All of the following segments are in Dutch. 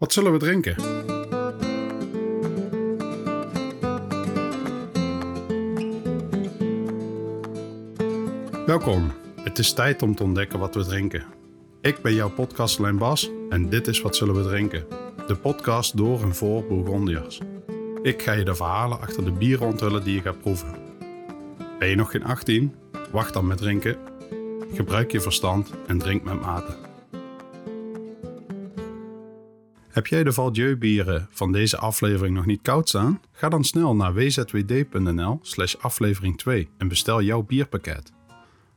Wat zullen we drinken? Welkom. Het is tijd om te ontdekken wat we drinken. Ik ben jouw podcastlijn Bas en dit is Wat Zullen We Drinken? De podcast door en voor Bourgondiërs. Ik ga je de verhalen achter de bieren onthullen die je gaat proeven. Ben je nog geen 18? Wacht dan met drinken. Gebruik je verstand en drink met mate. Heb jij de Valdieu bieren van deze aflevering nog niet koud staan? Ga dan snel naar wzwd.nl slash aflevering 2 en bestel jouw bierpakket.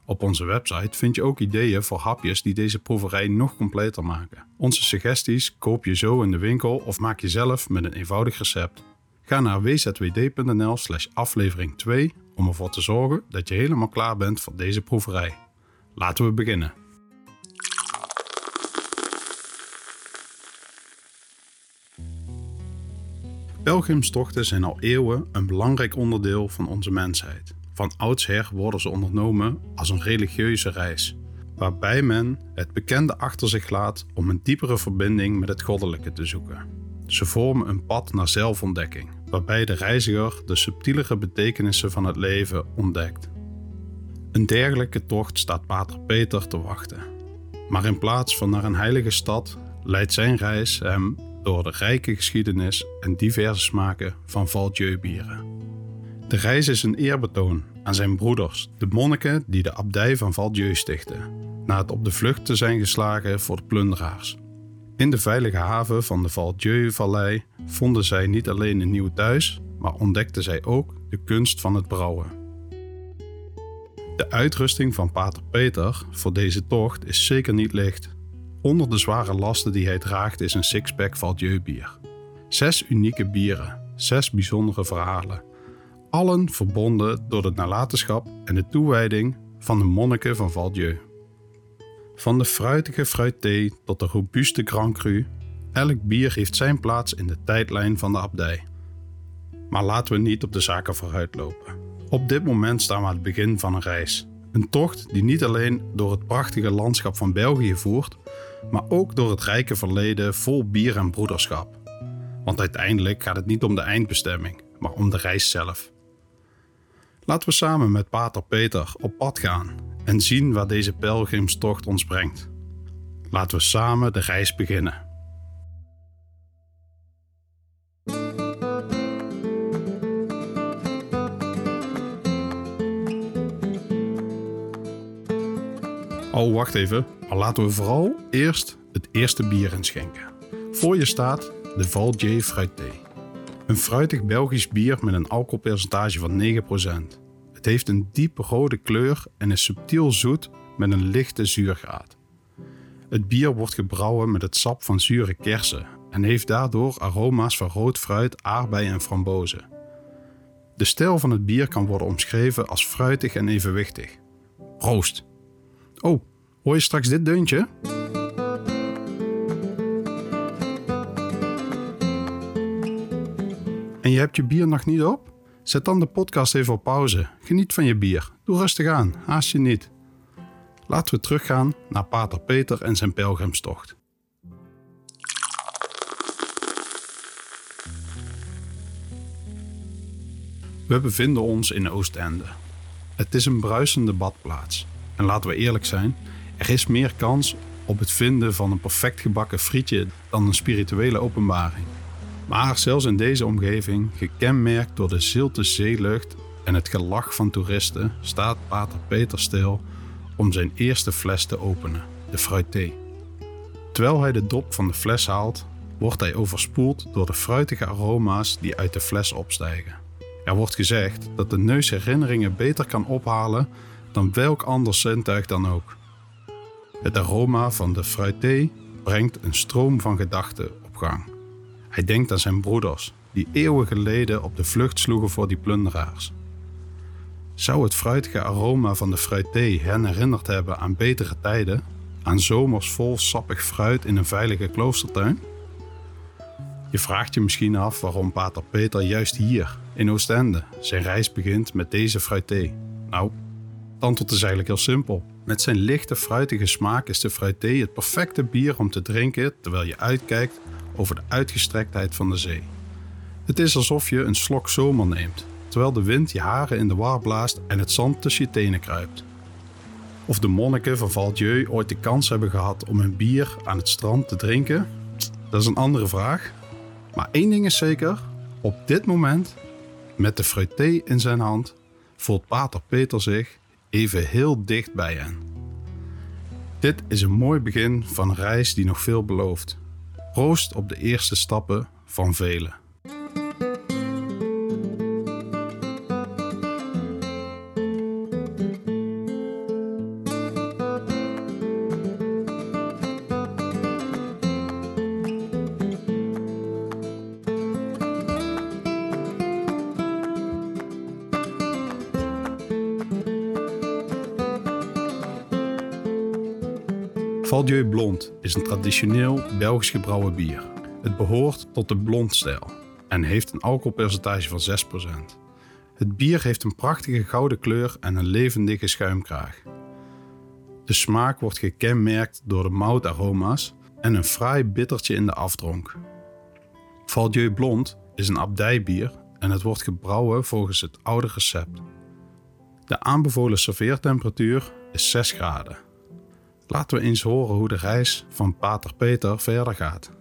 Op onze website vind je ook ideeën voor hapjes die deze proeverij nog completer maken. Onze suggesties koop je zo in de winkel of maak je zelf met een eenvoudig recept. Ga naar wzwd.nl slash aflevering 2 om ervoor te zorgen dat je helemaal klaar bent voor deze proeverij. Laten we beginnen. Pelgrimstochten zijn al eeuwen een belangrijk onderdeel van onze mensheid. Van oudsher worden ze ondernomen als een religieuze reis, waarbij men het bekende achter zich laat om een diepere verbinding met het goddelijke te zoeken. Ze vormen een pad naar zelfontdekking, waarbij de reiziger de subtielere betekenissen van het leven ontdekt. Een dergelijke tocht staat Pater Peter te wachten. Maar in plaats van naar een heilige stad leidt zijn reis hem door de rijke geschiedenis en diverse smaken van Valdieu-bieren. De reis is een eerbetoon aan zijn broeders, de monniken die de abdij van Valdieu stichten, na het op de vlucht te zijn geslagen voor de plunderaars. In de veilige haven van de Valdieu-vallei vonden zij niet alleen een nieuw thuis, maar ontdekten zij ook de kunst van het brouwen. De uitrusting van Pater Peter voor deze tocht is zeker niet licht. Onder de zware lasten die hij draagt is een sixpack Valdieu bier. Zes unieke bieren, zes bijzondere verhalen. Allen verbonden door de nalatenschap en de toewijding van de monniken van Valdieu. Van de fruitige fruitthee tot de robuuste Grand elk bier heeft zijn plaats in de tijdlijn van de abdij. Maar laten we niet op de zaken vooruitlopen. Op dit moment staan we aan het begin van een reis. Een tocht die niet alleen door het prachtige landschap van België voert, maar ook door het rijke verleden vol bier en broederschap. Want uiteindelijk gaat het niet om de eindbestemming, maar om de reis zelf. Laten we samen met Pater Peter op pad gaan en zien waar deze pelgrimstocht ons brengt. Laten we samen de reis beginnen. Wacht even. Maar laten we vooral eerst het eerste bier inschenken. Voor je staat de Valdier Fruité. Een fruitig Belgisch bier met een alcoholpercentage van 9%. Het heeft een diepe rode kleur en is subtiel zoet met een lichte zuurgraad. Het bier wordt gebrouwen met het sap van zure kersen en heeft daardoor aroma's van rood fruit, aardbei en frambozen. De stijl van het bier kan worden omschreven als fruitig en evenwichtig. Proost! Oh, hoor je straks dit deuntje? En je hebt je bier nog niet op? Zet dan de podcast even op pauze. Geniet van je bier. Doe rustig aan, haast je niet. Laten we teruggaan naar Pater Peter en zijn pelgrimstocht. We bevinden ons in Oostende. Het is een bruisende badplaats. En laten we eerlijk zijn, er is meer kans op het vinden van een perfect gebakken frietje dan een spirituele openbaring. Maar zelfs in deze omgeving, gekenmerkt door de zilte zeelucht en het gelach van toeristen, staat Pater Peter stil om zijn eerste fles te openen, de fruité. Terwijl hij de dop van de fles haalt, wordt hij overspoeld door de fruitige aroma's die uit de fles opstijgen. Er wordt gezegd dat de neus herinneringen beter kan ophalen dan welk ander zintuig dan ook. Het aroma van de fruité brengt een stroom van gedachten op gang. Hij denkt aan zijn broeders, die eeuwen geleden op de vlucht sloegen voor die plunderaars. Zou het fruitige aroma van de fruité hen herinnerd hebben aan betere tijden, aan zomers vol sappig fruit in een veilige kloostertuin? Je vraagt je misschien af waarom Pater Peter juist hier, in Oostende, zijn reis begint met deze fruité. Nou, het antwoord is eigenlijk heel simpel. Met zijn lichte fruitige smaak is de fruité het perfecte bier om te drinken terwijl je uitkijkt over de uitgestrektheid van de zee. Het is alsof je een slok zomer neemt, terwijl de wind je haren in de war blaast en het zand tussen je tenen kruipt. Of de monniken van Valdieu ooit de kans hebben gehad om hun bier aan het strand te drinken, dat is een andere vraag. Maar één ding is zeker: op dit moment, met de fruité in zijn hand, voelt Pater Peter zich even heel dicht bij hen. Dit is een mooi begin van een reis die nog veel belooft. Proost op de eerste stappen van velen. Valdieu Blond is een traditioneel Belgisch gebrouwen bier. Het behoort tot de blondstijl en heeft een alcoholpercentage van 6%. Het bier heeft een prachtige gouden kleur en een levendige schuimkraag. De smaak wordt gekenmerkt door de moutaroma's en een fraai bittertje in de afdronk. Valdieu Blond is een abdijbier en het wordt gebrouwen volgens het oude recept. De aanbevolen serveertemperatuur is 6 graden. Laten we eens horen hoe de reis van Pater Peter verder gaat.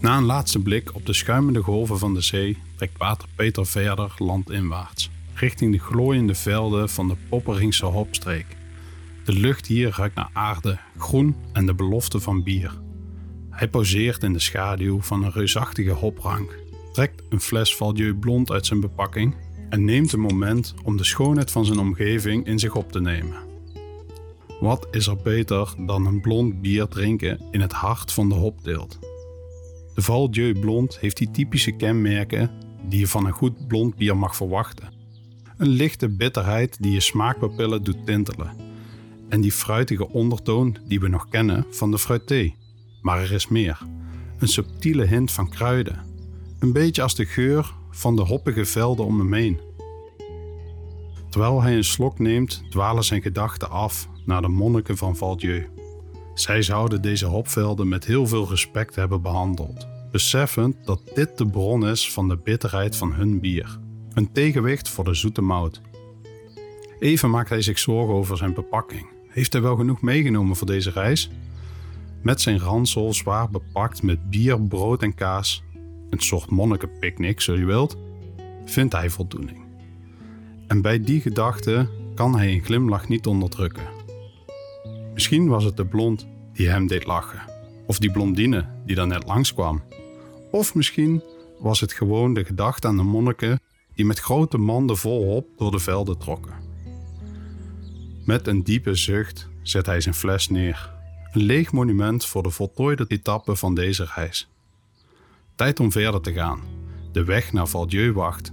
Na een laatste blik op de schuimende golven van de zee trekt Pater Peter verder landinwaarts, richting de glooiende velden van de Popperingse hopstreek. De lucht hier ruikt naar aarde, groen en de belofte van bier. Hij pauzeert in de schaduw van een reusachtige hoprank, trekt een fles Valdieu Blond uit zijn bepakking en neemt een moment om de schoonheid van zijn omgeving in zich op te nemen. Wat is er beter dan een blond bier drinken in het hart van de hopteelt? De Val Dieu Blond heeft die typische kenmerken die je van een goed blond bier mag verwachten. Een lichte bitterheid die je smaakpapillen doet tintelen. En die fruitige ondertoon die we nog kennen van de fruité. Maar er is meer. Een subtiele hint van kruiden. Een beetje als de geur van de hoppige velden om hem heen. Terwijl hij een slok neemt, dwalen zijn gedachten af naar de monniken van Valdieu. Zij zouden deze hopvelden met heel veel respect hebben behandeld, beseffend dat dit de bron is van de bitterheid van hun bier, een tegenwicht voor de zoete mout. Even maakt hij zich zorgen over zijn bepakking. Heeft hij wel genoeg meegenomen voor deze reis? Met zijn ransel zwaar bepakt met bier, brood en kaas, een soort monnikenpicknick zo je wilt, vindt hij voldoening. En bij die gedachte kan hij een glimlach niet onderdrukken. Misschien was het de blond die hem deed lachen, of die blondine die daar net langskwam. Of misschien was het gewoon de gedachte aan de monniken die met grote manden vol hop door de velden trokken. Met een diepe zucht zet hij zijn fles neer, een leeg monument voor de voltooide etappe van deze reis. Tijd om verder te gaan. De weg naar Valdieu wacht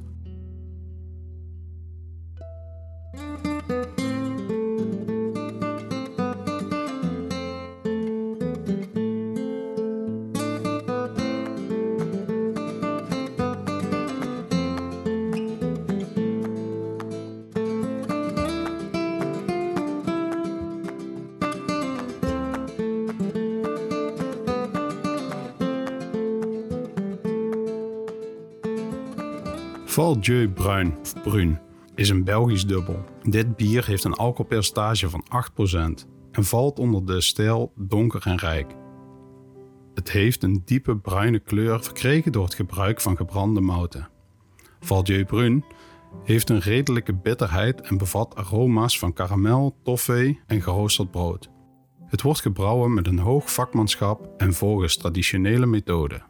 Val Bruin of is een Belgisch dubbel. Dit bier heeft een alcoholpercentage van 8% en valt onder de stijl donker en rijk. Het heeft een diepe bruine kleur verkregen door het gebruik van gebrande mouten. Val Dieu Brun heeft een redelijke bitterheid en bevat aroma's van karamel, toffee en geroosterd brood. Het wordt gebrouwen met een hoog vakmanschap en volgens traditionele methoden.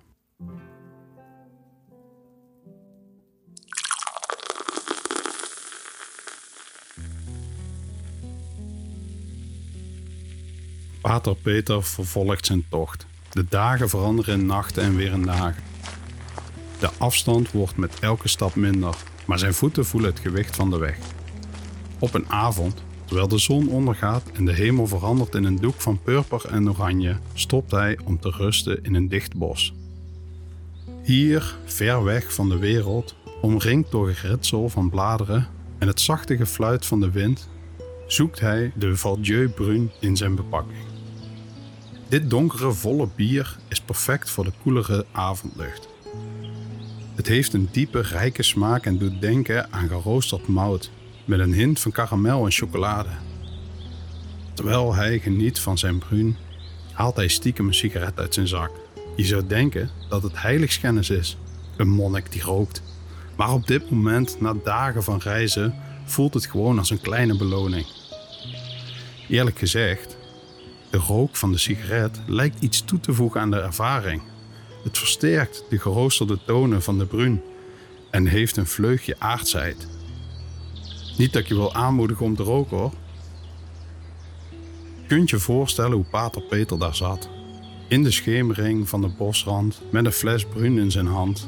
Pater Peter vervolgt zijn tocht. De dagen veranderen in nachten en weer in dagen. De afstand wordt met elke stap minder, maar zijn voeten voelen het gewicht van de weg. Op een avond, terwijl de zon ondergaat en de hemel verandert in een doek van purper en oranje, stopt hij om te rusten in een dicht bos. Hier, ver weg van de wereld, omringd door geritsel van bladeren en het zachte gefluit van de wind, zoekt hij de Valdieu Brun in zijn bepakking. Dit donkere, volle bier is perfect voor de koelere avondlucht. Het heeft een diepe, rijke smaak en doet denken aan geroosterd mout met een hint van karamel en chocolade. Terwijl hij geniet van zijn bruin, haalt hij stiekem een sigaret uit zijn zak. Je zou denken dat het heiligschennis is, een monnik die rookt. Maar op dit moment, na dagen van reizen, voelt het gewoon als een kleine beloning. Eerlijk gezegd, de rook van de sigaret lijkt iets toe te voegen aan de ervaring. Het versterkt de geroosterde tonen van de bruin en heeft een vleugje aardsheid. Niet dat ik je wil aanmoedigen om te roken hoor. Kunt je voorstellen hoe Pater Peter daar zat? In de schemering van de bosrand met een fles bruin in zijn hand.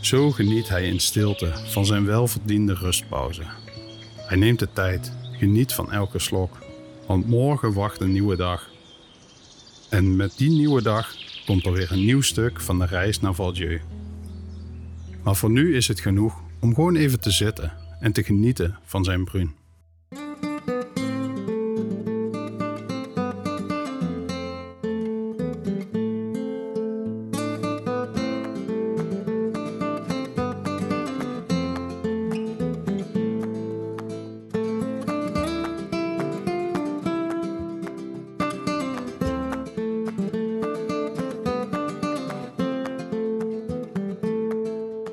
Zo geniet hij in stilte van zijn welverdiende rustpauze. Hij neemt de tijd, geniet van elke slok, want morgen wacht een nieuwe dag. En met die nieuwe dag komt er weer een nieuw stuk van de reis naar Valdieu. Maar voor nu is het genoeg om gewoon even te zitten en te genieten van zijn bruin.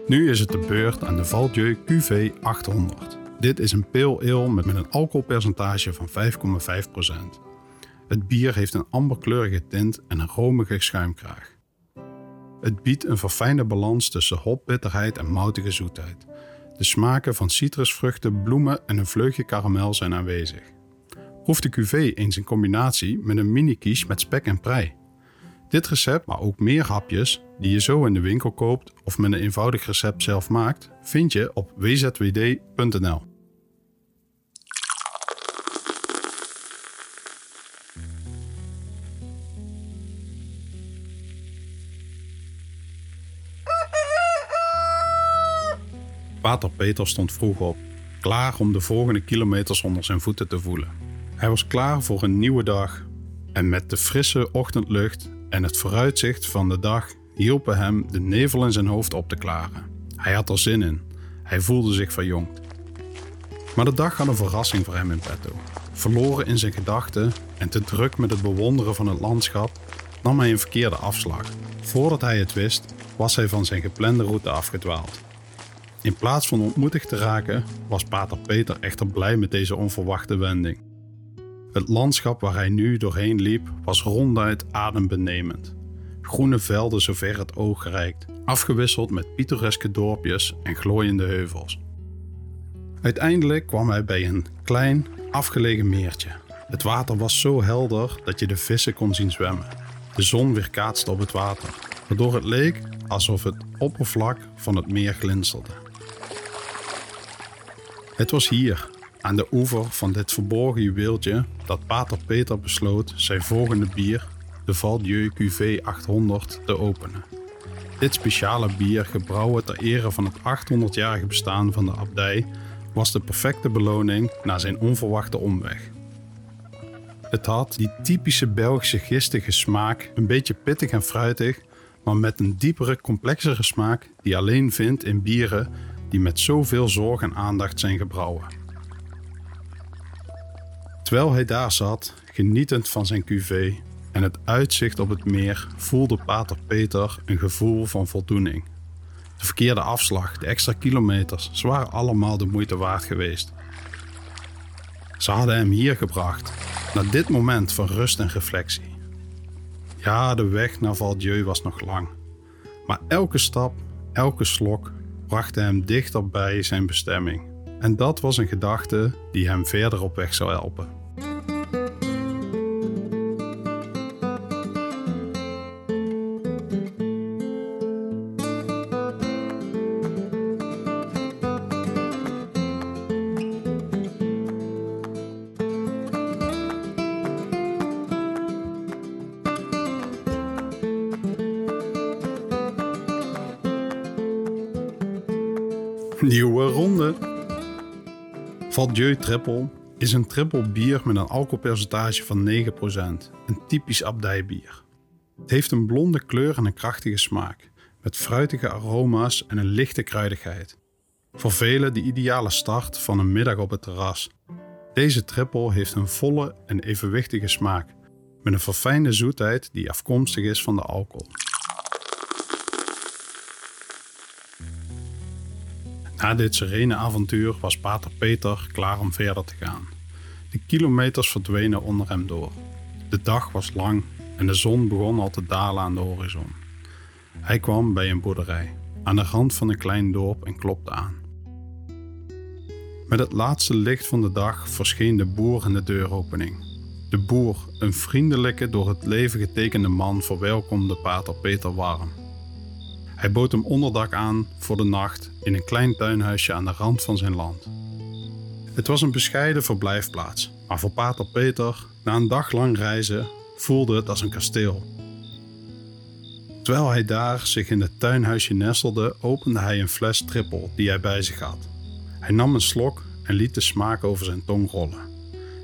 Nu is het de beurt aan de Valdieu QV 800. Dit is een pale ale met, een alcoholpercentage van 5,5%. Het bier heeft een amberkleurige tint en een romige schuimkraag. Het biedt een verfijnde balans tussen hopbitterheid en moutige zoetheid. De smaken van citrusvruchten, bloemen en een vleugje karamel zijn aanwezig. Proef de QV eens in combinatie met een mini-quiche met spek en prei. Dit recept, maar ook meer hapjes die je zo in de winkel koopt of met een eenvoudig recept zelf maakt, vind je op wzwd.nl. Pater Peter stond vroeg op, klaar om de volgende kilometers onder zijn voeten te voelen. Hij was klaar voor een nieuwe dag en met de frisse ochtendlucht en het vooruitzicht van de dag hielpen hem de nevel in zijn hoofd op te klaren. Hij had er zin in. Hij voelde zich verjongd. Maar de dag had een verrassing voor hem in petto. Verloren in zijn gedachten en te druk met het bewonderen van het landschap, nam hij een verkeerde afslag. Voordat hij het wist, was hij van zijn geplande route afgedwaald. In plaats van ontmoedigd te raken, was Pater Peter echter blij met deze onverwachte wending. Het landschap waar hij nu doorheen liep was ronduit adembenemend. Groene velden zover het oog reikt, afgewisseld met pittoreske dorpjes en glooiende heuvels. Uiteindelijk kwam hij bij een klein, afgelegen meertje. Het water was zo helder dat je de vissen kon zien zwemmen. De zon weerkaatste op het water, waardoor het leek alsof het oppervlak van het meer glinsterde. Het was hier, aan de oever van dit verborgen juweeltje, dat Pater Peter besloot zijn volgende bier, de Valdieu QV 800, te openen. Dit speciale bier, gebrouwen ter ere van het 800-jarige bestaan van de abdij, was de perfecte beloning na zijn onverwachte omweg. Het had die typische Belgische gistige smaak, een beetje pittig en fruitig, maar met een diepere, complexere smaak die alleen vindt in bieren die met zoveel zorg en aandacht zijn gebrouwen. Terwijl hij daar zat, genietend van zijn cuvée en het uitzicht op het meer, voelde Pater Peter een gevoel van voldoening. De verkeerde afslag, de extra kilometers, ze waren allemaal de moeite waard geweest. Ze hadden hem hier gebracht, naar dit moment van rust en reflectie. Ja, de weg naar Valdieu was nog lang, maar elke stap, elke slok bracht hem dichter bij zijn bestemming. En dat was een gedachte die hem verder op weg zou helpen. Valdieu Triple is een triple bier met een alcoholpercentage van 9%, een typisch abdijbier. Het heeft een blonde kleur en een krachtige smaak, met fruitige aroma's en een lichte kruidigheid. Voor velen de ideale start van een middag op het terras. Deze triple heeft een volle en evenwichtige smaak, met een verfijnde zoetheid die afkomstig is van de alcohol. Na dit serene avontuur was Pater Peter klaar om verder te gaan. De kilometers verdwenen onder hem door. De dag was lang en de zon begon al te dalen aan de horizon. Hij kwam bij een boerderij, aan de rand van een klein dorp en klopte aan. Met het laatste licht van de dag verscheen de boer in de deuropening. De boer, een vriendelijke, door het leven getekende man, verwelkomde Pater Peter warm. Hij bood hem onderdak aan voor de nacht in een klein tuinhuisje aan de rand van zijn land. Het was een bescheiden verblijfplaats, maar voor Pater Peter, na een dag lang reizen, voelde het als een kasteel. Terwijl hij daar zich in het tuinhuisje nestelde, opende hij een fles trippel die hij bij zich had. Hij nam een slok en liet de smaak over zijn tong rollen.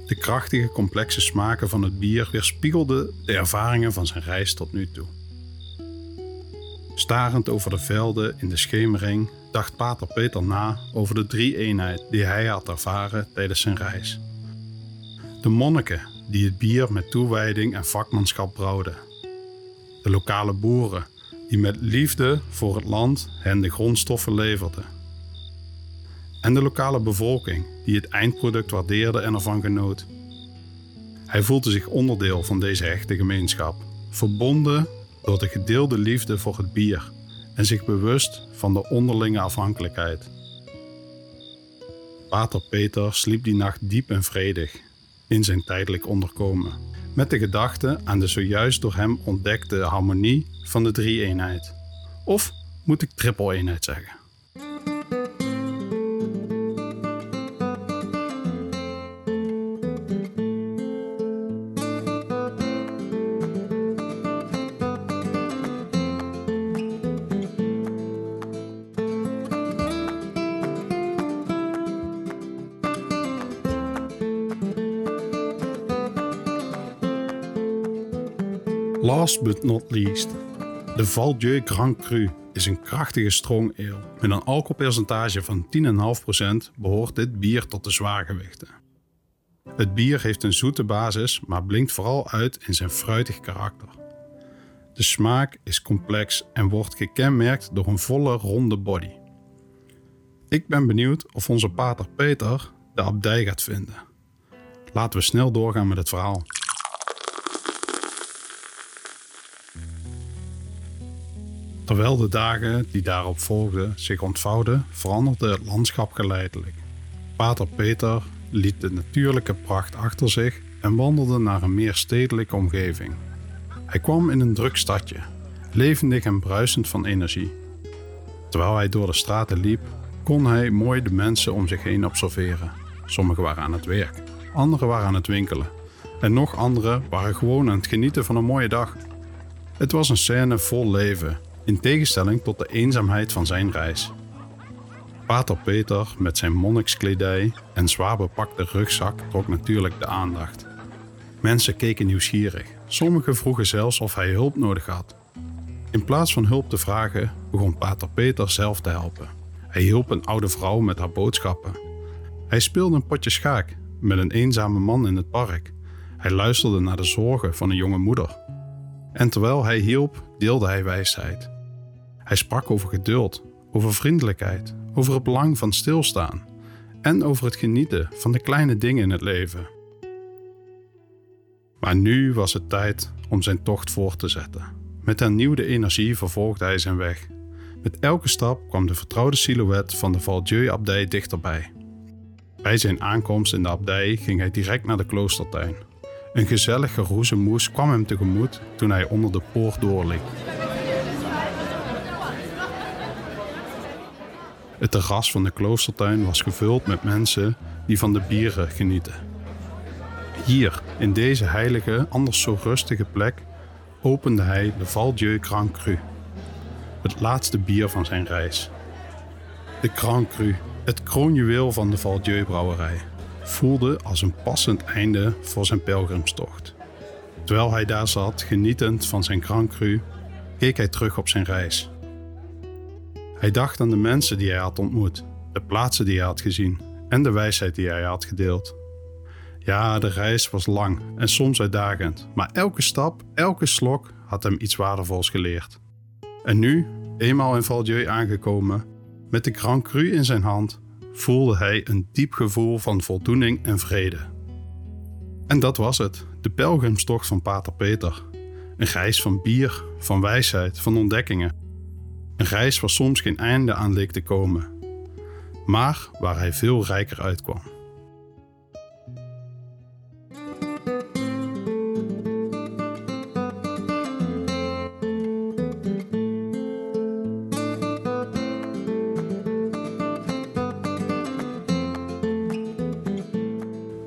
De krachtige, complexe smaken van het bier weerspiegelden de ervaringen van zijn reis tot nu toe. Starend over de velden in de schemering dacht Pater Peter na over de drie-eenheid die hij had ervaren tijdens zijn reis. De monniken die het bier met toewijding en vakmanschap brouwden. De lokale boeren die met liefde voor het land hen de grondstoffen leverden. En de lokale bevolking die het eindproduct waardeerde en ervan genoot. Hij voelde zich onderdeel van deze hechte gemeenschap, verbonden door de gedeelde liefde voor het bier en zich bewust van de onderlinge afhankelijkheid. Pater Peter sliep die nacht diep en vredig in zijn tijdelijk onderkomen, met de gedachte aan de zojuist door hem ontdekte harmonie van de drie-eenheid. Of moet ik triple-eenheid zeggen? Last but not least, de Val-Dieu Grand Cru is een krachtige strong ale. Met een alcoholpercentage van 10,5% behoort dit bier tot de zwaargewichten. Het bier heeft een zoete basis, maar blinkt vooral uit in zijn fruitig karakter. De smaak is complex en wordt gekenmerkt door een volle ronde body. Ik ben benieuwd of onze pater Peter de abdij gaat vinden. Laten we snel doorgaan met het verhaal. Terwijl de dagen die daarop volgden zich ontvouwden, veranderde het landschap geleidelijk. Pater Peter liet de natuurlijke pracht achter zich en wandelde naar een meer stedelijke omgeving. Hij kwam in een druk stadje, levendig en bruisend van energie. Terwijl hij door de straten liep, kon hij mooi de mensen om zich heen observeren. Sommigen waren aan het werk, anderen waren aan het winkelen en nog anderen waren gewoon aan het genieten van een mooie dag. Het was een scène vol leven in tegenstelling tot de eenzaamheid van zijn reis. Pater Peter met zijn monnikskledij en zwaar bepakte rugzak trok natuurlijk de aandacht. Mensen keken nieuwsgierig, sommigen vroegen zelfs of hij hulp nodig had. In plaats van hulp te vragen, begon Pater Peter zelf te helpen. Hij hielp een oude vrouw met haar boodschappen. Hij speelde een potje schaak met een eenzame man in het park. Hij luisterde naar de zorgen van een jonge moeder. En terwijl hij hielp, deelde hij wijsheid. Hij sprak over geduld, over vriendelijkheid, over het belang van stilstaan en over het genieten van de kleine dingen in het leven. Maar nu was het tijd om zijn tocht voort te zetten. Met hernieuwde energie vervolgde hij zijn weg. Met elke stap kwam de vertrouwde silhouet van de Valdieu-abdij dichterbij. Bij zijn aankomst in de abdij ging hij direct naar de kloostertuin. Een gezellige roezemoes kwam hem tegemoet toen hij onder de poort doorliep. Het terras van de kloostertuin was gevuld met mensen die van de bieren genieten. Hier, in deze heilige, anders zo rustige plek, opende hij de Val-Dieu Grand Cru, het laatste bier van zijn reis. De Grand Cru, het kroonjuweel van de Val-Dieu brouwerij. voelde als een passend einde voor zijn pelgrimstocht. Terwijl hij daar zat, genietend van zijn Grand Cru, keek hij terug op zijn reis. Hij dacht aan de mensen die hij had ontmoet, de plaatsen die hij had gezien en de wijsheid die hij had gedeeld. Ja, de reis was lang en soms uitdagend, maar elke stap, elke slok had hem iets waardevols geleerd. En nu, eenmaal in Valdieu aangekomen, met de Grand Cru in zijn hand, voelde hij een diep gevoel van voldoening en vrede. En dat was het, de pelgrimstocht van Pater Peter. Een reis van bier, van wijsheid, van ontdekkingen. Een reis waar soms geen einde aan leek te komen, maar waar hij veel rijker uitkwam.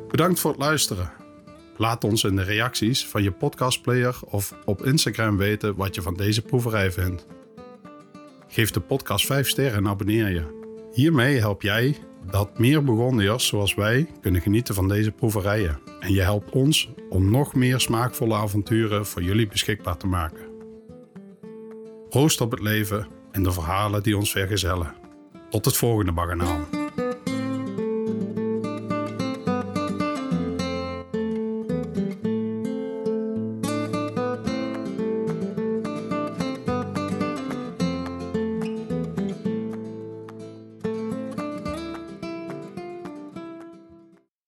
Bedankt voor het luisteren. Laat ons in de reacties van je podcastplayer of op Instagram weten wat je van deze proeverij vindt. Geef de podcast 5 sterren en abonneer je. Hiermee help jij dat meer Burgondiërs zoals wij kunnen genieten van deze proeverijen. En je helpt ons om nog meer smaakvolle avonturen voor jullie beschikbaar te maken. Proost op het leven en de verhalen die ons vergezellen. Tot het volgende baganaal.